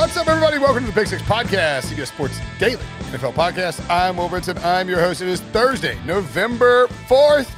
What's up, everybody? Welcome to the Pick Six Podcast, CBS Sports Daily NFL Podcast. I'm Will Brinson. I'm your host. It is Thursday, November 4th.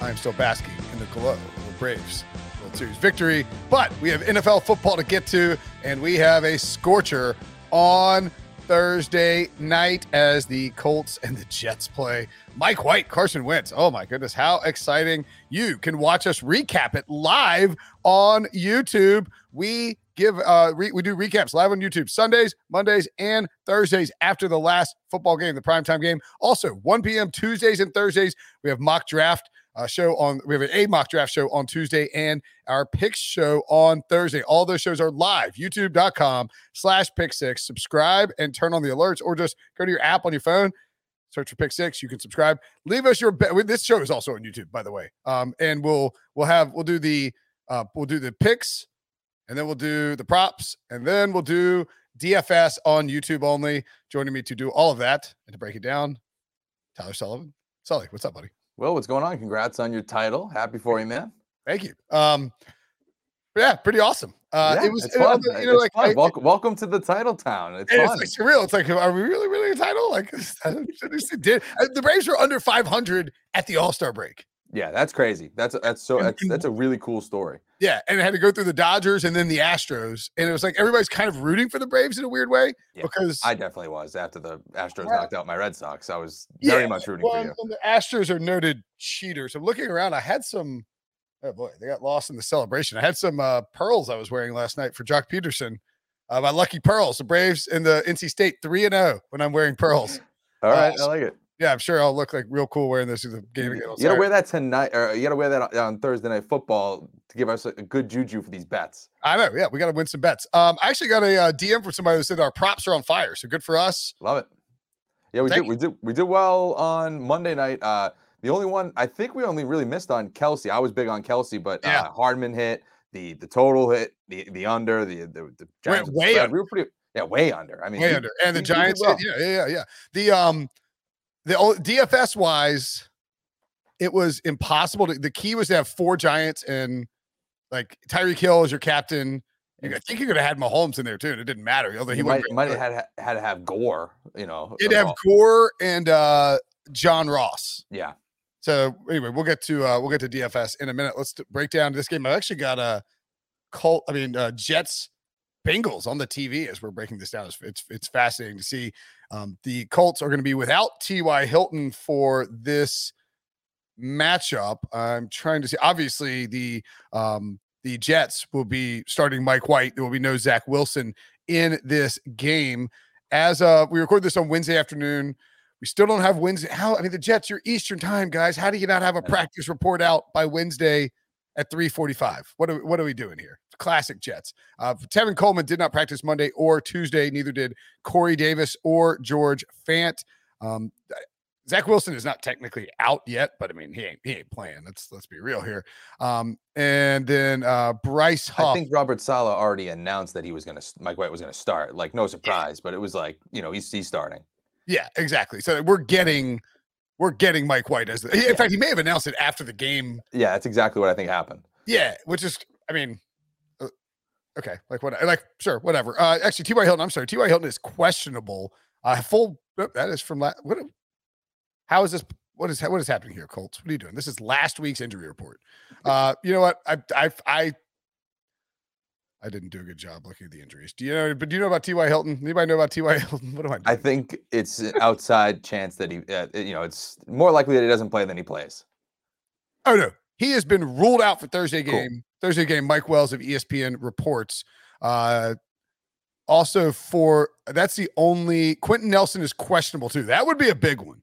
I'm still basking in the glow of the Braves World Series victory, but we have NFL football to get to, and we have a scorcher on Thursday night as the Colts and the Jets play. Mike White, Carson Wentz. Oh my goodness, how exciting! You can watch us recap it live on YouTube. We give uh re- we do recaps live on YouTube Sundays, Mondays, and Thursdays after the last football game, the primetime game. Also, 1 p.m. Tuesdays and Thursdays, we have mock draft uh, show on we have an a mock draft show on Tuesday and our picks show on Thursday. All those shows are live, youtube.com slash pick six. Subscribe and turn on the alerts, or just go to your app on your phone. Search for Pick Six. You can subscribe. Leave us your bet. This show is also on YouTube, by the way. Um, and we'll we'll have we'll do the uh, we'll do the picks and then we'll do the props, and then we'll do DFS on YouTube only. Joining me to do all of that and to break it down, Tyler Sullivan. Sully, what's up, buddy? Well, what's going on? Congrats on your title. Happy for you, man. Thank you. Um, yeah, pretty awesome. Uh, yeah, it was, it's fun. you know, know, like. I- welcome, welcome to the title town. It's it's like surreal. It's like, are we really, really a title? Like, did uh, the Braves were under 500 at the All Star break. Yeah, that's crazy. That's that's so that's that's a really cool story. Yeah, and it had to go through the Dodgers and then the Astros, and it was like everybody's kind of rooting for the Braves in a weird way Yeah, because I definitely was after the Astros knocked out my Red Sox. I was very Yeah, much rooting well, for you. the Astros are noted cheaters. I'm looking around. I had some. Oh boy, they got lost in the celebration. I had some uh, pearls I was wearing last night for Joc Pederson. Uh, my lucky pearls. The Braves and the NC State three and zero when I'm wearing pearls. All right, uh, I like it. Yeah, I'm sure I'll look like real cool wearing this to the game You again. on gotta wear that tonight, or you gotta wear that on- Thursday night football to give us a, good juju for these bets. I know. Yeah, we got to win some bets. Um, I actually got a uh, DM from somebody who said our props are on fire. So good for us. Love it. Yeah, we Thank did. We did. We did well on Monday night. Uh, the only one I think we only really missed on Kelce. I was big on Kelce, but Yeah. uh, Hardman hit the the total hit the the under the the, the Giants way under. We were pretty yeah way under. I mean, way he- under. And the he- he Giants, well. yeah, yeah, yeah, yeah. The um the DFS wise, it was impossible to the key was to have four Giants and like Tyreek Hill as your captain. I think you could have had Mahomes in there too, and it didn't matter. Although he You wasn't might might have had had to have Gore. You know, It'd have well, Gore and uh John Ross. yeah. So anyway, we'll get to uh we'll get to DFS in a minute. Let's break down this game. I've actually got a Colt, I mean uh Jets Bengals on the TV as we're breaking this down. It's it's, it's fascinating to see. Um, the Colts are going to be without T.Y. Hilton for this matchup. I'm trying to see. Obviously, the um, the Jets will be starting Mike White. There will be no Zach Wilson in this game. As uh, we record this on Wednesday afternoon, we still don't have Wednesday. How I mean, the Jets, you're Eastern time, guys. How do you not have a practice report out by Wednesday at 3:45? What are what are we doing here? Classic Jets. Uh, Tevin Coleman did not practice Monday or Tuesday. Neither did Corey Davis or George Fant. Um, Zach Wilson is not technically out yet, but I mean he ain't he ain't playing. Let's let's be real here. Um, and then uh, Bryce Huff. I think Robert Saleh already announced that he was going to Mike White was going to start. Like no surprise, but it was like you know he's he's starting. Yeah, exactly. So we're getting we're getting Mike White as the, in Yeah. fact he may have announced it after the game. Yeah, that's exactly what I think happened. Yeah, which is I mean, uh, okay, like what like sure whatever. Uh, actually, T.Y. Hilton. I'm sorry, T.Y. Hilton is questionable. Uh, full oh, that is from la- what? How is this? What is what is happening here, Colts? What are you doing? This is last week's injury report. Uh, you know what? I I I. I didn't do a good job looking at the injuries. Do you know? But do you know about T.Y. Hilton? Anybody know about T.Y. Hilton? What do I? I think it's an outside chance that he, uh, you know, it's more likely that he doesn't play than he plays. Oh no, he has been ruled out for Thursday Cool. game. Thursday game. Mike Wells of ESPN reports. Uh, also for that's the only Quenton Nelson is questionable too. That would be a big one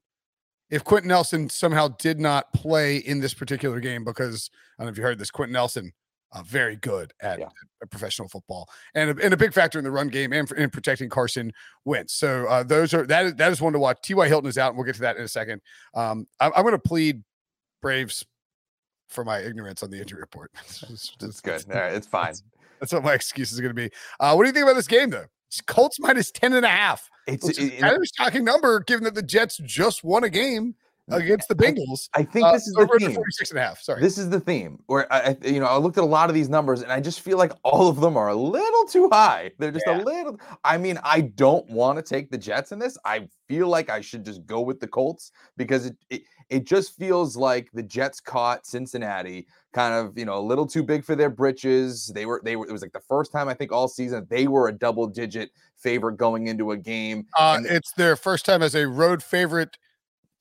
if Quenton Nelson somehow did not play in this particular game, because I don't know if you heard this, Quenton Nelson, uh, very good at, Yeah. professional football and a, and a big factor in the run game and for, in protecting Carson Wentz. So uh, those are that is, that is one to watch. T.Y. Hilton is out, and we'll get to that in a second. Um, I, I'm going to plead Braves for my ignorance on the injury report. It's- It's good. All right, it's fine. That's, that's what my excuse is going to be. Uh, what do you think about this game, though? It's Colts minus 10 and a half. It's Which is it- kind of a shocking number given that the Jets just won a game against the Bengals. I think Uh, this is the theme. 46 and a half. Sorry. This is the theme where I, I- you know, I looked at a lot of these numbers and I just feel like all of them are a little too high. They're just Yeah. a little. I mean, I don't want to take the Jets in this. I feel like I should just go with the Colts because it, it it just feels like the Jets caught Cincinnati kind of you know a little too big for their britches. They were they were it was like the first time I think all season they were a double digit favorite going into a game. Uh, and- it's their first time as a road favorite.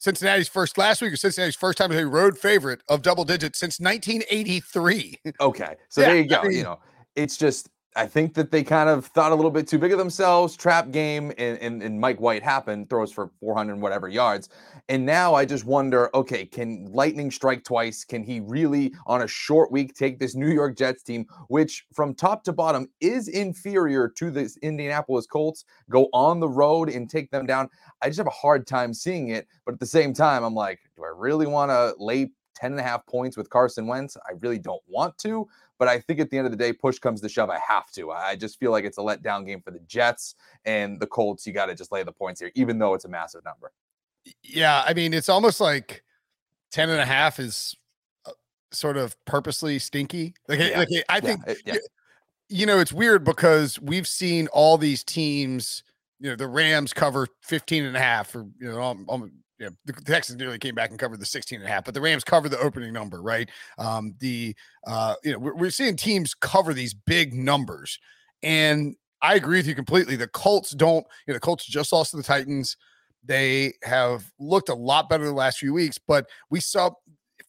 Cincinnati's first last week, or Cincinnati's first time as a road favorite of double digits since 1983. Okay. So Yeah, there you I go. mean- you know, it's just I think that they kind of thought a little bit too big of themselves. Trap game and, and, and Mike White happened, throws for 400 whatever yards. And now I just wonder, okay, can lightning strike twice? Can he really on a short week take this New York Jets team, which from top to bottom is inferior to this Indianapolis Colts, go on the road and take them down? I just have a hard time seeing it. But at the same time, I'm like, do I really want to lay 10 and a half points with Carson Wentz? I really don't want to. But I think at the end of the day, push comes to shove, I have to. I just feel like it's a letdown game for the Jets and the Colts. You got to just lay the points here, even though it's a massive number. yeah, I mean, it's almost like 10 and a half is uh, sort of purposely stinky. Like, Yeah. like I think it- yeah. you know, it's weird because we've seen all these teams, you know, the Rams cover 15 and a half or, you know, you know, the Texans nearly came back and covered the 16 and a half, but the Rams covered the opening number, right? Um, the, uh, you know, we're, we're seeing teams cover these big numbers. And I agree with you completely. The Colts don't, you know, the Colts just lost to the Titans. They have looked a lot better the last few weeks, but we saw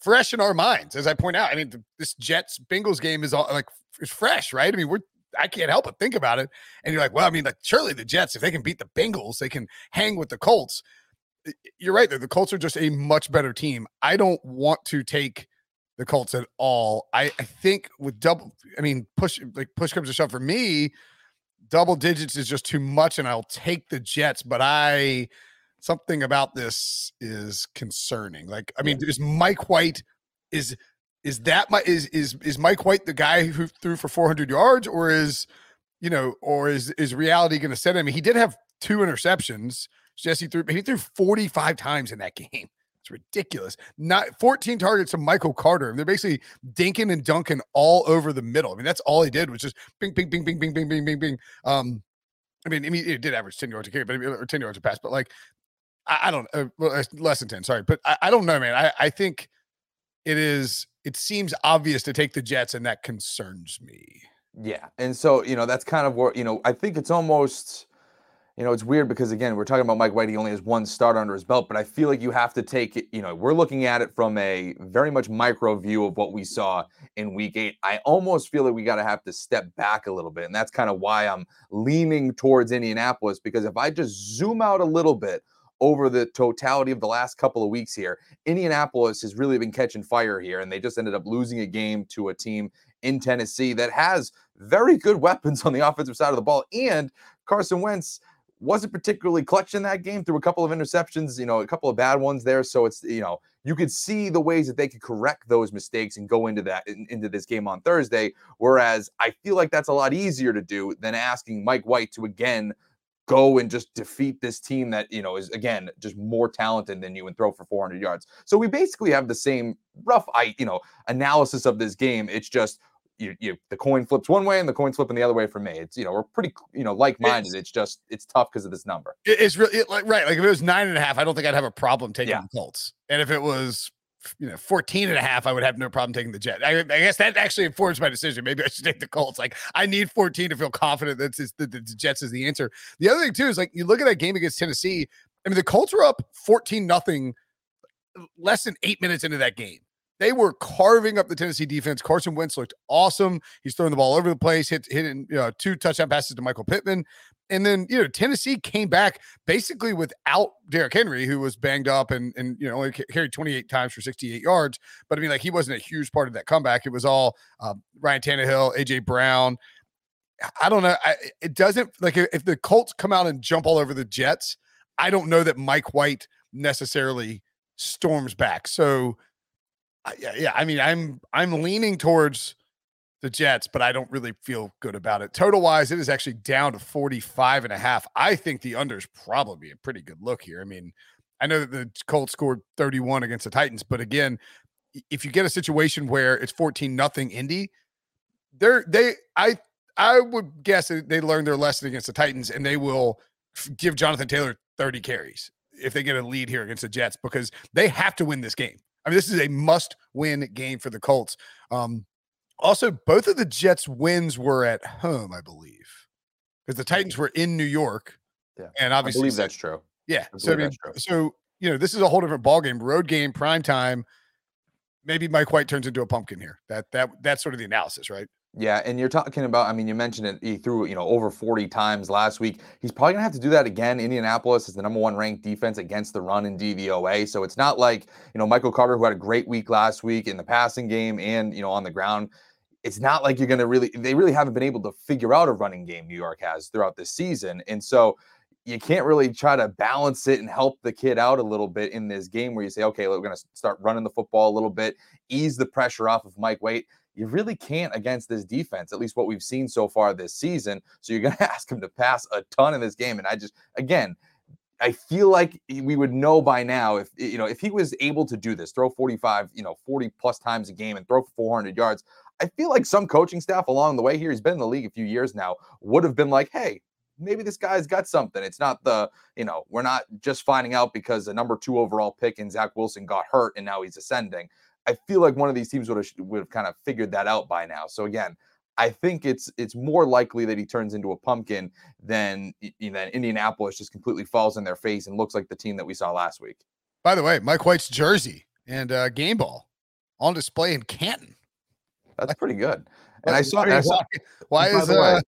fresh in our minds, as I point out. I mean, th- this Jets Bengals game is all like is fresh, right? I mean, we're I can't help but think about it. And you're like, well, I mean, like surely the Jets, if they can beat the Bengals, they can hang with the Colts. You're right. though. The Colts are just a much better team. I don't want to take the Colts at all. I, I think with double, I mean, push like push comes to shove for me, double digits is just too much, and I'll take the Jets. But I something about this is concerning. Like, I mean, is Mike White is is that my is is is Mike White the guy who threw for 400 yards, or is you know, or is is reality going to set him? He did have two interceptions. Jesse threw, he threw 45 times in that game. It's ridiculous. Not 14 targets to Michael Carter. They're basically dinking and dunking all over the middle. I mean, that's all he did was just bing, bing, bing, bing, bing, bing, bing, bing, bing. Um, I mean, I mean, it did average 10 yards a carry, but or 10 yards a pass, but like, I, I don't, well, uh, less than 10, sorry, but I, I don't know, man. I, I think it is, it seems obvious to take the Jets, and that concerns me. Yeah. And so, you know, that's kind of where, you know, I think it's almost, you know, it's weird because again, we're talking about Mike White. He only has one start under his belt, but I feel like you have to take it, you know, we're looking at it from a very much micro view of what we saw in week eight. I almost feel like we got to have to step back a little bit. And that's kind of why I'm leaning towards Indianapolis because if I just zoom out a little bit over the totality of the last couple of weeks here, Indianapolis has really been catching fire here. And they just ended up losing a game to a team in Tennessee that has very good weapons on the offensive side of the ball. And Carson Wentz wasn't particularly clutch in that game through a couple of interceptions, you know, a couple of bad ones there. So it's, you know, you could see the ways that they could correct those mistakes and go into that in- into this game on Thursday. Whereas I feel like that's a lot easier to do than asking Mike White to again go and just defeat this team that you know is again just more talented than you and throw for 400 yards. So we basically have the same rough I you know analysis of this game. It's just you, you the coin flips one way and the coin flipping the other way for me. It's you know we're pretty you know like-minded. It's, just it's tough because of this number. It- it's really it, like right. Like if it was nine and a half, I don't think I'd have a problem taking Yeah. the Colts. And if it was you know 14 and a half, I would have no problem taking the Jet. I, I guess that actually informs my decision. Maybe I should take the Colts. Like I need 14 to feel confident that it's, that the Jets is the answer. The other thing too is like you look at that game against Tennessee. I mean, the Colts were up 14 nothing uh, less than eight minutes into that game. They were carving up the Tennessee defense. Carson Wentz looked awesome. He's throwing the ball over the place, hit hit you know, two touchdown passes to Michael Pittman. and then you know Tennessee came back basically without Derrick Henry, who was banged up and and you know only carried 28 times for 68 yards. But I mean, like he wasn't a huge part of that comeback. It was all uh, Ryan Tannehill, AJ Brown. I don't know. I, it doesn't like if the Colts come out and jump all over the Jets. I don't know that Mike White necessarily storms back. So yeah, yeah. I mean, I'm I'm leaning towards the Jets, but I don't really feel good about it. Total wise, it is actually down to 45 and a half. I think the under is probably a pretty good look here. I mean, I know that the Colts scored 31 against the Titans, but again, if you get a situation where it's 14 nothing Indy, they're they I I would guess they learned their lesson against the Titans and they will give Jonathan Taylor 30 carries if they get a lead here against the Jets because they have to win this game. I mean, this is a must win game for the Colts. Um, also, both of the Jets' wins were at home, I believe, because the Titans were in New York. Yeah, and obviously, I believe that's true. Yeah, I so I mean, so you know, this is a whole different ball game. Road game, prime time. Maybe Mike White turns into a pumpkin here. That that that's sort of the analysis, right? Yeah, and you're talking about, I mean, you mentioned it, he threw, you know, over 40 times last week. He's probably going to have to do that again. Indianapolis is the number one ranked defense against the run in DVOA. So it's not like, you know, Michael Carter, who had a great week last week in the passing game and, you know, on the ground. It's not like you're going to really, they really haven't been able to figure out a running game New York has throughout this season. And so you can't really try to balance it and help the kid out a little bit in this game where you say, okay, we're going to start running the football a little bit, ease the pressure off of Mike White you really can't against this defense, at least what we've seen so far this season. So you're going to ask him to pass a ton in this game. And I just, again, I feel like we would know by now if you know if he was able to do this, throw 45, you know, 40 plus times a game and throw for 400 yards. I feel like some coaching staff along the way here, he's been in the league a few years now, would have been like, hey, maybe this guy's got something. It's not the, you know, we're not just finding out because the number two overall pick and Zach Wilson got hurt and now he's ascending. I feel like one of these teams would have would have kind of figured that out by now. So again, I think it's it's more likely that he turns into a pumpkin than you know, Indianapolis just completely falls in their face and looks like the team that we saw last week. By the way, Mike White's jersey and uh, game ball on display in Canton. That's pretty good. And I saw, I saw why, why is uh,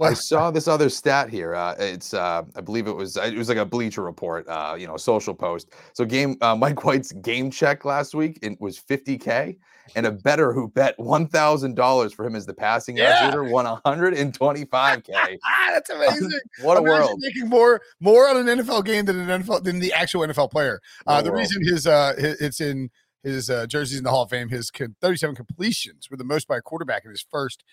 I saw this other stat here. Uh, it's uh, I believe it was it was like a Bleacher Report, uh, you know, social post. So game uh, Mike White's game check last week it was 50k, and a better who bet one thousand dollars for him as the passing yeah. leader won 125k. Ah, that's amazing. what a world! Making more more on an NFL game than an NFL than the actual NFL player. Uh, the world. reason his uh it's in his uh, jerseys in the Hall of Fame, his 37 completions were the most by a quarterback in his first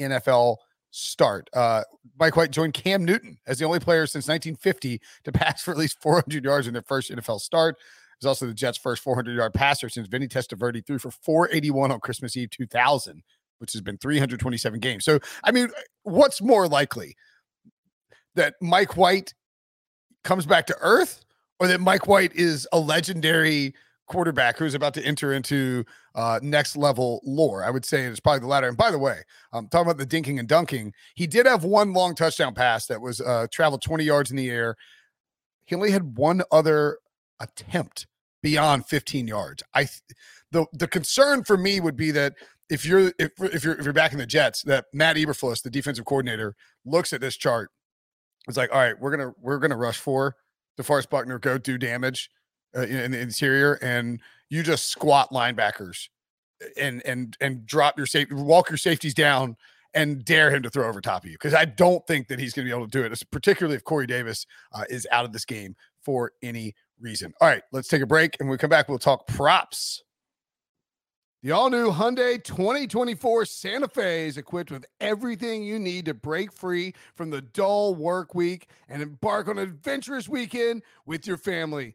NFL start. Uh, Mike White joined Cam Newton as the only player since 1950 to pass for at least 400 yards in their first NFL start. He's also the Jets' first 400 yard passer since Vinny Testaverde threw for 481 on Christmas Eve 2000, which has been 327 games. So, I mean, what's more likely that Mike White comes back to earth or that Mike White is a legendary quarterback who's about to enter into uh, next level lore. I would say it's probably the latter. And by the way, um, talking about the dinking and dunking, he did have one long touchdown pass that was uh, traveled 20 yards in the air. He only had one other attempt beyond 15 yards. I the the concern for me would be that if you're if, if you're if you're back in the Jets, that Matt Eberflus, the defensive coordinator, looks at this chart. It's like, all right, we're gonna we're gonna rush for DeForest Buckner, go do damage uh, in the interior, and you just squat linebackers and and and drop your safety, walk your safeties down, and dare him to throw over top of you because I don't think that he's going to be able to do it, particularly if Corey Davis uh, is out of this game for any reason. All right, let's take a break, and we come back, we'll talk props. The all new Hyundai 2024 Santa Fe is equipped with everything you need to break free from the dull work week and embark on an adventurous weekend with your family.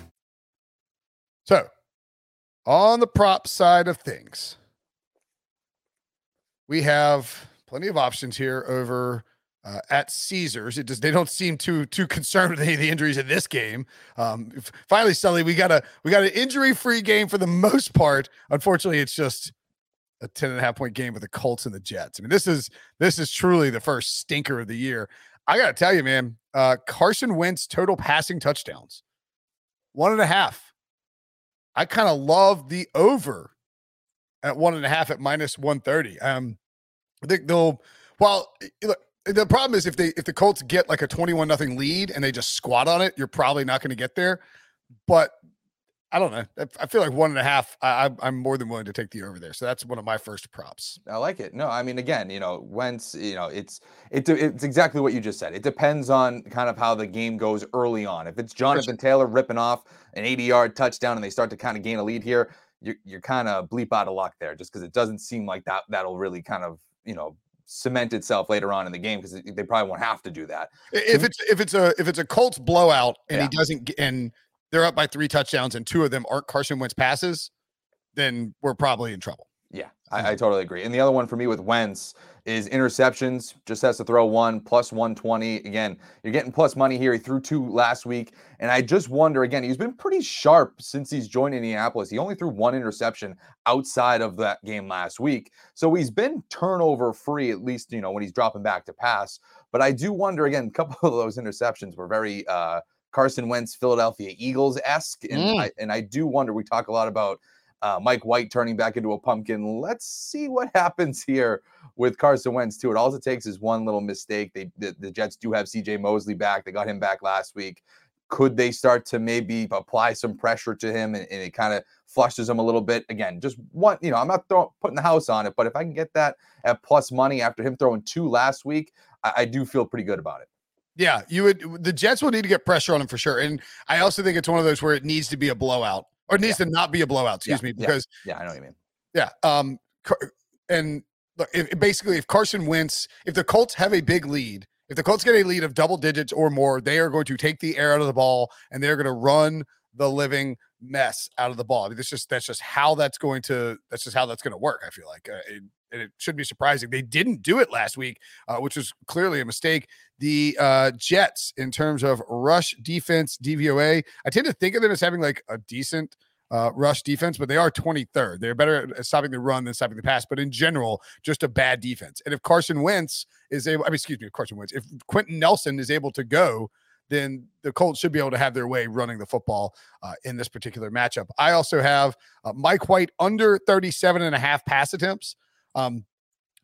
So, on the prop side of things, we have plenty of options here over uh, at Caesars. It just they don't seem too too concerned with any of the injuries in this game. Um, finally, Sully, we got a we got an injury free game for the most part. Unfortunately, it's just a 10 and a half point game with the Colts and the Jets. I mean, this is this is truly the first stinker of the year. I gotta tell you, man, uh, Carson Wentz total passing touchdowns, one and a half. I kind of love the over at one and a half at minus 130. Um, I think they'll well eh, eh, look, eh, the problem is if they if the Colts get like a 21 nothing lead and they just squat on it, you're probably not going to get there. But I don't know. I feel like one and a half. I, am more than willing to take the over there. So that's one of my first props. I like it. No, I mean, again, you know, Wentz, you know, it's it, it's exactly what you just said. It depends on kind of how the game goes early on. If it's Jonathan Taylor ripping off an 80 yard touchdown and they start to kind of gain a lead here, you're, you're kind of bleep out of luck there, just because it doesn't seem like that that'll really kind of you know cement itself later on in the game because they probably won't have to do that. If it's if it's a if it's a Colts blowout and yeah. he doesn't and they're up by three touchdowns and two of them aren't Carson Wentz passes, then we're probably in trouble. Yeah, I, I, totally agree. And the other one for me with Wentz is interceptions. Just has to throw one plus 120. Again, you're getting plus money here. He threw two last week. And I just wonder again, he's been pretty sharp since he's joined Indianapolis. He only threw one interception outside of that game last week. So he's been turnover free, at least, you know, when he's dropping back to pass. But I do wonder again, a couple of those interceptions were very uh Carson Wentz, Philadelphia Eagles esque. And, mm. I, and I do wonder, we talk a lot about uh, Mike White turning back into a pumpkin. Let's see what happens here with Carson Wentz, too. It all it takes is one little mistake. They the, the Jets do have CJ Mosley back. They got him back last week. Could they start to maybe apply some pressure to him and, and it kind of flushes him a little bit? Again, just one, you know, I'm not throwing, putting the house on it, but if I can get that at plus money after him throwing two last week, I, I do feel pretty good about it. Yeah, you would. The Jets will need to get pressure on him for sure, and I also think it's one of those where it needs to be a blowout, or it needs yeah. to not be a blowout. Excuse yeah, me, because yeah. yeah, I know what you mean. Yeah, um, and if, basically, if Carson Wentz, if the Colts have a big lead, if the Colts get a lead of double digits or more, they are going to take the air out of the ball and they're going to run the living mess out of the ball. I mean, that's just that's just how that's going to that's just how that's going to work. I feel like, uh, it, and it shouldn't be surprising they didn't do it last week, uh, which was clearly a mistake. The uh, Jets, in terms of rush defense, DVOA, I tend to think of them as having like a decent. Uh, rush defense, but they are 23rd. They're better at stopping the run than stopping the pass, but in general, just a bad defense. And if Carson Wentz is able, I mean, excuse me, Carson Wentz, if Quenton Nelson is able to go, then the Colts should be able to have their way running the football uh, in this particular matchup. I also have uh, Mike White under 37 and a half pass attempts. Um,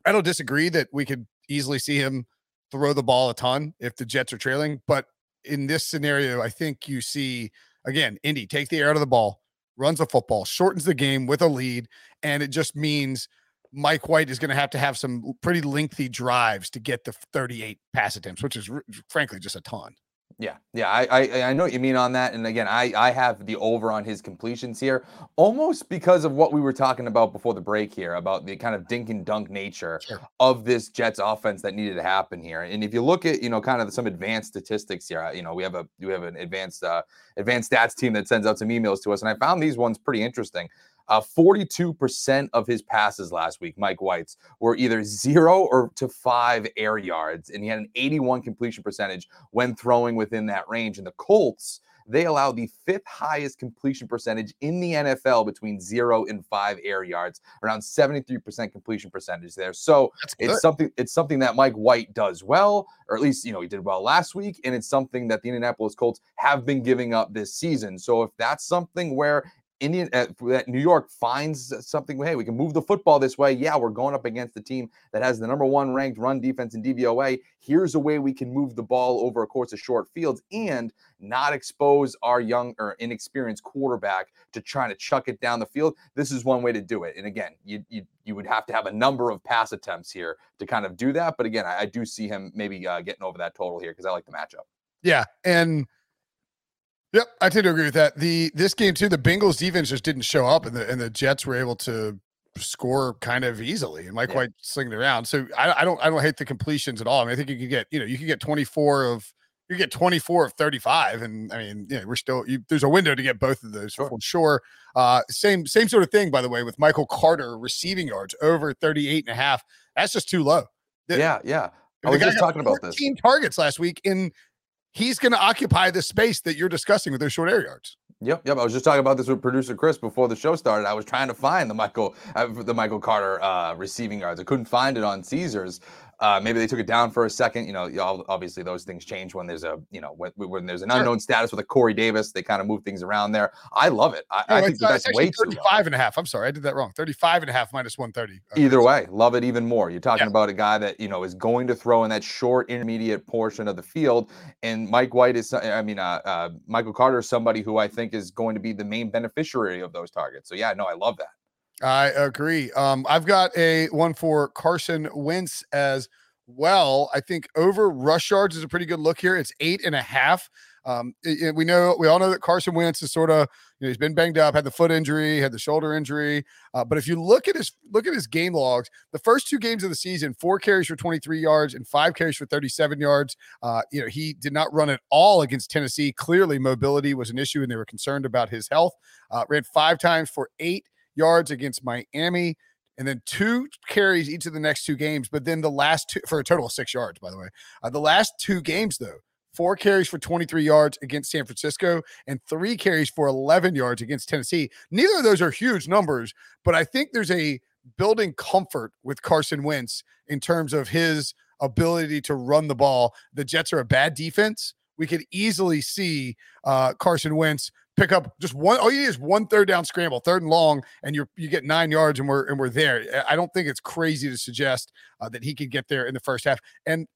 I don't disagree that we could easily see him throw the ball a ton if the Jets are trailing. But in this scenario, I think you see again, Indy take the air out of the ball, runs the football, shortens the game with a lead, and it just means Mike White is going to have to have some pretty lengthy drives to get the 38 pass attempts, which is frankly just a ton. Yeah, yeah, I, I I know what you mean on that. And again, I I have the over on his completions here, almost because of what we were talking about before the break here about the kind of dink and dunk nature sure. of this Jets offense that needed to happen here. And if you look at you know kind of some advanced statistics here, you know we have a we have an advanced uh, advanced stats team that sends out some emails to us, and I found these ones pretty interesting. Uh, 42% of his passes last week, Mike White's, were either zero or to five air yards, and he had an 81 completion percentage when throwing within that range. And the Colts, they allow the fifth highest completion percentage in the NFL between zero and five air yards, around 73% completion percentage there. So it's something it's something that Mike White does well, or at least you know he did well last week, and it's something that the Indianapolis Colts have been giving up this season. So if that's something where Indian uh, that New York finds something. Hey, we can move the football this way. Yeah, we're going up against the team that has the number one ranked run defense in DVOA. Here's a way we can move the ball over a course of short fields and not expose our young or inexperienced quarterback to trying to chuck it down the field. This is one way to do it. And again, you you you would have to have a number of pass attempts here to kind of do that. But again, I, I do see him maybe uh, getting over that total here because I like the matchup. Yeah, and Yep, I tend to agree with that. The this game too, the Bengals defense just didn't show up, and the and the Jets were able to score kind of easily, and Mike yeah. White slinging around. So I, I don't I don't hate the completions at all. I mean, I think you could get you know you could get twenty four of you get 24 of 35 and i mean you know, we're still you, there's a window to get both of those sure. for sure uh same same sort of thing by the way with michael carter receiving yards over 38 and a half that's just too low the, yeah yeah i was just talking about this targets last week in he's going to occupy the space that you're discussing with those short air yards. Yep, yep. I was just talking about this with producer Chris before the show started. I was trying to find the Michael uh, the Michael Carter uh, receiving yards. I couldn't find it on Caesars, uh, maybe they took it down for a second. You know, obviously those things change when there's a you know when, when there's an unknown status with a Corey Davis. They kind of move things around there. I love it. I, I think that that's way 35 too low. and a half. I'm sorry, I did that wrong. 35 and a half minus 130. Okay. Either way, love it even more. You're talking yeah. about a guy that you know is going to throw in that short intermediate portion of the field, and Mike White is. I mean, uh, uh, Michael Carter is somebody who I think is going to be the main beneficiary of those targets. So yeah, no, I love that. I agree. Um, I've got a one for Carson Wentz as well. I think over rush yards is a pretty good look here. It's eight and a half. Um, it, it, we know we all know that Carson Wentz is sort of you know he's been banged up, had the foot injury, had the shoulder injury. Uh, but if you look at his look at his game logs, the first two games of the season, four carries for 23 yards and five carries for 37 yards. Uh, you know he did not run at all against Tennessee. Clearly, mobility was an issue, and they were concerned about his health. Uh, ran five times for eight yards against Miami and then two carries each of the next two games. But then the last two for a total of six yards, by the way. Uh, the last two games, though, four carries for 23 yards against San Francisco and three carries for 11 yards against Tennessee. Neither of those are huge numbers, but I think there's a building comfort with Carson Wentz in terms of his ability to run the ball. The Jets are a bad defense. We could easily see uh, Carson Wentz pick up just one. All you need is one third down scramble, third and long, and you're you get nine yards, and we're and we're there. I don't think it's crazy to suggest uh, that he could get there in the first half. And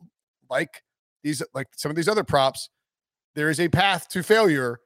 like these, like some of these other props, there is a path to failure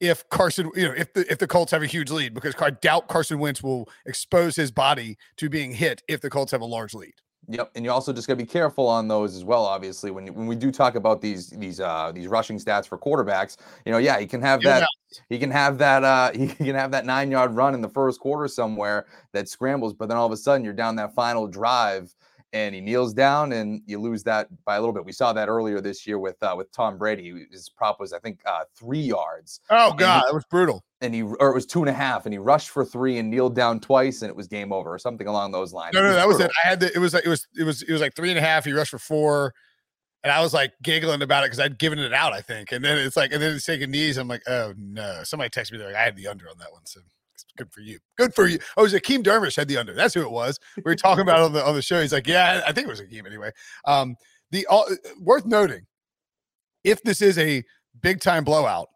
if Carson, you know, if the if the Colts have a huge lead, because I doubt Carson Wentz will expose his body to being hit if the Colts have a large lead. Yep, and you also just got to be careful on those as well. Obviously, when when we do talk about these these uh these rushing stats for quarterbacks, you know, yeah, he can have that. He can have that. uh He can have that nine yard run in the first quarter somewhere that scrambles, but then all of a sudden you're down that final drive and he kneels down and you lose that by a little bit. We saw that earlier this year with uh, with Tom Brady. His prop was I think uh, three yards. Oh god, he, that was brutal. And he or it was two and a half, and he rushed for three and kneeled down twice, and it was game over or something along those lines. No, no, was that brutal. was it. I had the, it was like it was it was it was like three and a half. He rushed for four. And I was like giggling about it because I'd given it out, I think. And then it's like, and then it's taking knees. I'm like, oh no. Somebody texted me, like, I had the under on that one. So good for you. Good for you. Oh, it was Akeem Dermish had the under. That's who it was. We were talking about on the on the show. He's like, yeah, I think it was Akeem anyway. Um, the uh, worth noting, if this is a big time blowout,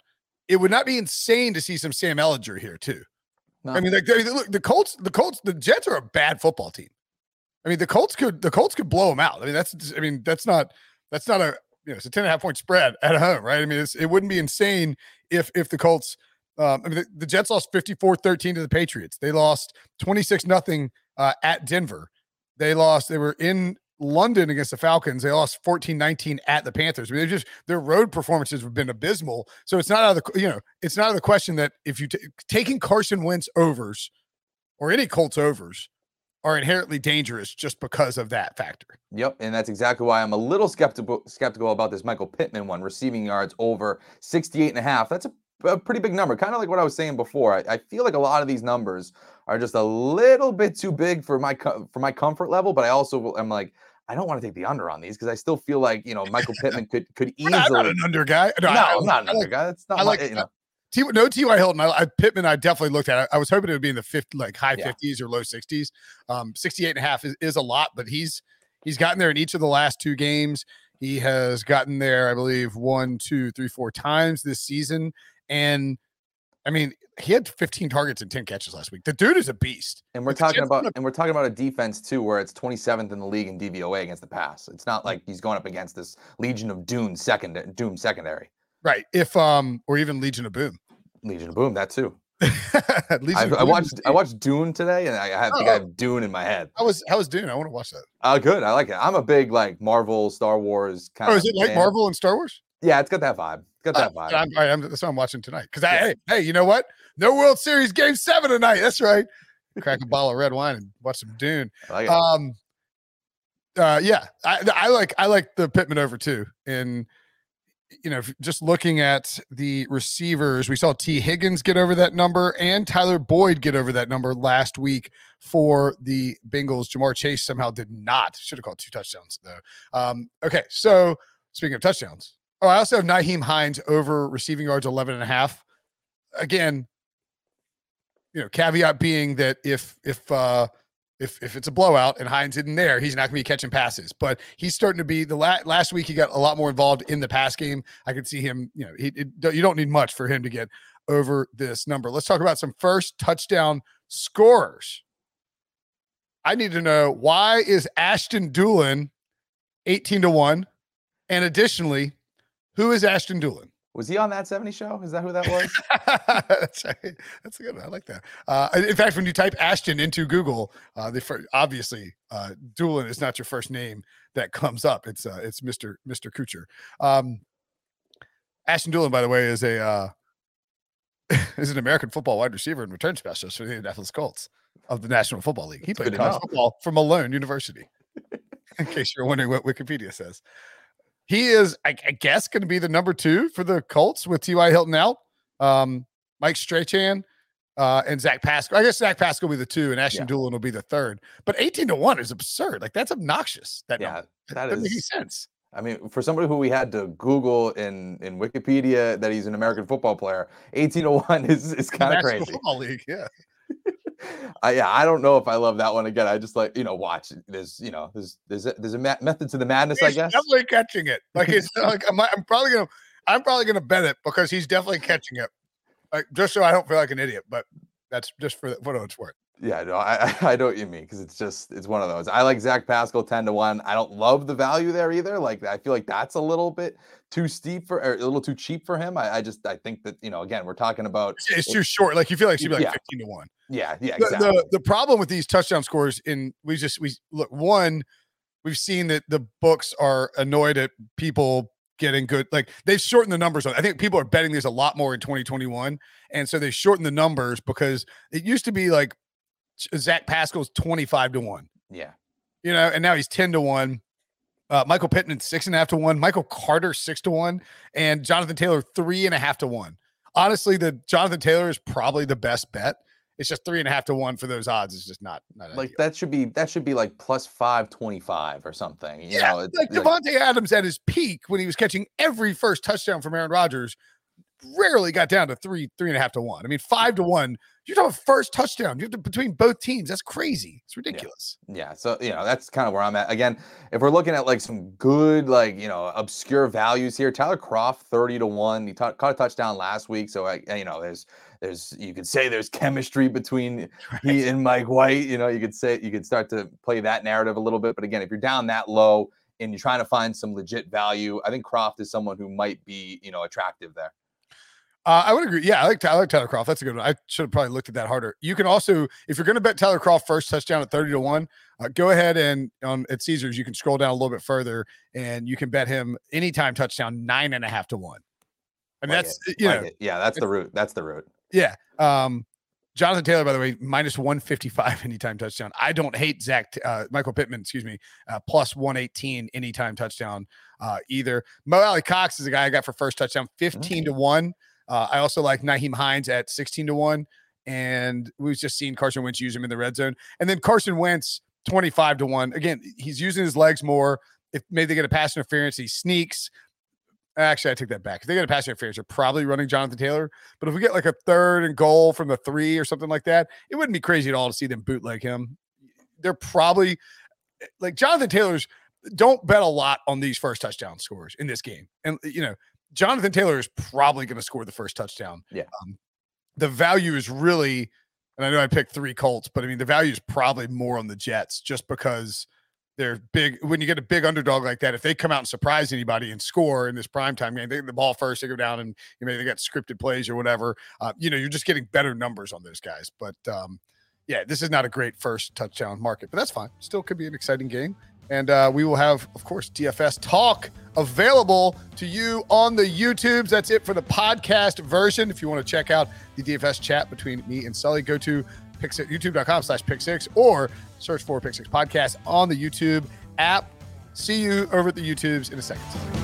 it would not be insane to see some Sam Ehlinger here too. No. I mean, like, look, the Colts, the Colts, the Jets are a bad football team. I mean, the Colts could the Colts could blow them out. I mean, that's I mean, that's not that's not a you know, it's a 10 and a half point spread at home, right? I mean, it wouldn't be insane if if the Colts um, I mean, the, the, Jets lost 54 13 to the Patriots. They lost 26 nothing uh, at Denver. They lost, they were in London against the Falcons. They lost 14 19 at the Panthers. I mean, they just, their road performances have been abysmal. So it's not out of the, you know, it's not out of the question that if you t- taking Carson Wentz overs or any Colts overs are inherently dangerous just because of that factor. Yep, and that's exactly why I'm a little skeptical skeptical about this Michael Pittman one, receiving yards over 68 and a half. That's a a pretty big number. Kind of like what I was saying before. I, I, feel like a lot of these numbers are just a little bit too big for my for my comfort level. But I also am like, I don't want to take the under on these because I still feel like you know Michael Pittman could could easily. I'm not an under guy. No, no, I, I'm not an I under like, guy. That's not I my, like you know. T, no T.Y. Hilton. I, I, Pittman, I definitely looked at. I, I was hoping it would be in the fifth, like high Yeah. 50s or low 60s. Um, 68 and a half is, is a lot, but he's he's gotten there in each of the last two games. He has gotten there, I believe, one, two, three, four times this season. And I mean, he had 15 targets and 10 catches last week. The dude is a beast. And we're talking about and we're talking about a defense too, where it's 27th in the league in DVOA against the pass. It's not like he's going up against this Legion of Doom second Doom secondary. Right. If um or even Legion of Boom. Legion of Boom, that too. I, I watched I watched Dune today, and I, have, think I Oh. have Dune in my head. How was how was Dune? I want to watch that. Uh, good. I like it. I'm a big like Marvel, Star Wars kind of. Oh, is it like Marvel and Star Wars? Yeah, it's got that vibe. It's got Uh, that vibe. I'm, I am, that's what I'm watching tonight. Because I, Yeah. hey, hey, you know what? No World Series Game Seven tonight. That's right. Crack a bottle of red wine and watch some Dune. Like. Um, uh, yeah, I, I like I like the Pittman over too. And you know, just looking at the receivers, we saw Tee Higgins get over that number and Tyler Boyd get over that number last week for the Bengals. Ja'Marr Chase somehow did not. Should have called two touchdowns though. Um, okay, so speaking of touchdowns, oh, I also have Nyheim Hines over receiving yards 11 and a half. Again, you know, caveat being that if if uh if if it's a blowout and Hines isn't there, he's not going to be catching passes. But he's starting to be the la- last week. He got a lot more involved in the pass game. I could see him. You know, he it, you don't need much for him to get over this number. Let's talk about some first touchdown scorers. I need to know why is Ashton Dulin eighteen to one, and additionally, who is Ashton Dulin? was he on that 70 show? Is that who that was? that's right. That's a good. one. I like that. Uh, in fact, when you type Ashton into Google, uh, the fir- obviously uh, Dulin is not your first name that comes up. It's uh, it's Mister Mister Kutcher. Um, Ashton Dulin, by the way, is a uh, is an American football wide receiver and return specialist for the Indianapolis Colts of the National Football League. He That's played college football for Malone University. in case you're wondering what Wikipedia says. He is, I, I guess, going to be the number two for the Colts with T.Y. Hilton out. Um, Mike Strachan uh, and Zach Pascal. I guess Zach Pascal will be the two, and Ashton Yeah. Dulin will be the third. But 18 to 1 is absurd. Like, that's obnoxious. That yeah, number. that doesn't make any is. sense. I mean, for somebody who we had to Google in in Wikipedia that he's an American football player, 18 to one is is kind of crazy. Football League, yeah. I, yeah, I don't know if I love that one again. I just like you know watch. There's you know there's there's a, there's a ma- method to the madness, I guess. definitely catching it. Like, it's like I'm, I'm probably going to, I'm probably to bet it because he's definitely catching it. Like, just so I don't feel like an idiot, but that's just for what it's worth. Yeah, no, I I I know what you mean because it's just it's one of those. I like Zach Pascal ten to one. I don't love the value there either. Like I feel like that's a little bit too steep for or a little too cheap for him. I, I just I think that you know again we're talking about It's, it's too short. Like, you feel like she'd be like Yeah. 15 to 1. yeah yeah the, exactly the the problem with these touchdown scores in we just we look one we've seen that the books are annoyed at people getting good like they've shortened the numbers on i think people are betting these a lot more in 2021 and so they shortened the numbers because it used to be like zach pascal's 25 to 1 yeah you know and now he's 10 to 1 uh, michael pittman six and a half to one michael carter six to one and jonathan taylor three and a half to one honestly the jonathan taylor is probably the best bet it's just three and a half to one for those odds. It's just not, not like ideal. that should be that should be like plus five twenty five or something. You yeah, know, it's like Davante Adams at his peak when he was catching every first touchdown from Aaron Rodgers, rarely got down to three, three and a half to one. I mean, five to mm-hmm. one. You're talking first touchdown. You have to between both teams. That's crazy. It's ridiculous. Yeah, so you know that's kind of where I'm at. Again, if we're looking at like some good, like you know, obscure values here, Tyler Kroft thirty to one. He t- caught a touchdown last week, so I, you know, there's there's you could say there's chemistry between he and Mike White. You know, you could say you could start to play that narrative a little bit. But again, if you're down that low and you're trying to find some legit value, I think Kroft is someone who might be you know attractive there. Uh, I would agree. Yeah, I like, I like Tyler Kroft. That's a good one. I should have probably looked at that harder. You can also, if you're going to bet Tyler Kroft first touchdown at 30 to 1, uh, go ahead and on at Caesars, you can scroll down a little bit further and you can bet him anytime touchdown nine and a half to one. And Like that's, it, you like know, it. yeah, that's the route. That's the route. yeah. Um, Jonathan Taylor, by the way, minus 155 anytime touchdown. I don't hate Zach, uh, Michael Pittman, excuse me, uh, plus 118 anytime touchdown uh, either. Mo Alie-Cox is a guy I got for first touchdown, 15 to 1. Uh, I also like Nyheim Hines at 16 to 1. And we've just seen Carson Wentz use him in the red zone. And then Carson Wentz 25 to 1. Again, he's using his legs more. If maybe they get a pass interference, he sneaks. Actually, I take that back. If they get a pass interference, they're probably running Jonathan Taylor. But if we get like a third and goal from the three or something like that, it wouldn't be crazy at all to see them bootleg him. They're probably like Jonathan Taylor's. Don't bet a lot on these first touchdown scores in this game. And you know, Jonathan Taylor is probably going to score the first touchdown. Yeah. Um, the value is really, and I know I picked three Colts, but I mean the value is probably more on the Jets just because they're big. When you get a big underdog like that, if they come out and surprise anybody and score in this primetime game, they get the ball first, they go down and you know they got scripted plays or whatever. Uh, you know, you're just getting better numbers on those guys. But um, yeah, this is not a great first touchdown market, but that's fine. Still could be an exciting game. And uh, we will have, of course, DFS talk available to you on the YouTubes. That's it for the podcast version. If you want to check out the DFS chat between me and Sully, go to youtube.com slash pick six or search for pick six podcast on the YouTube app. See you over at the YouTubes in a second.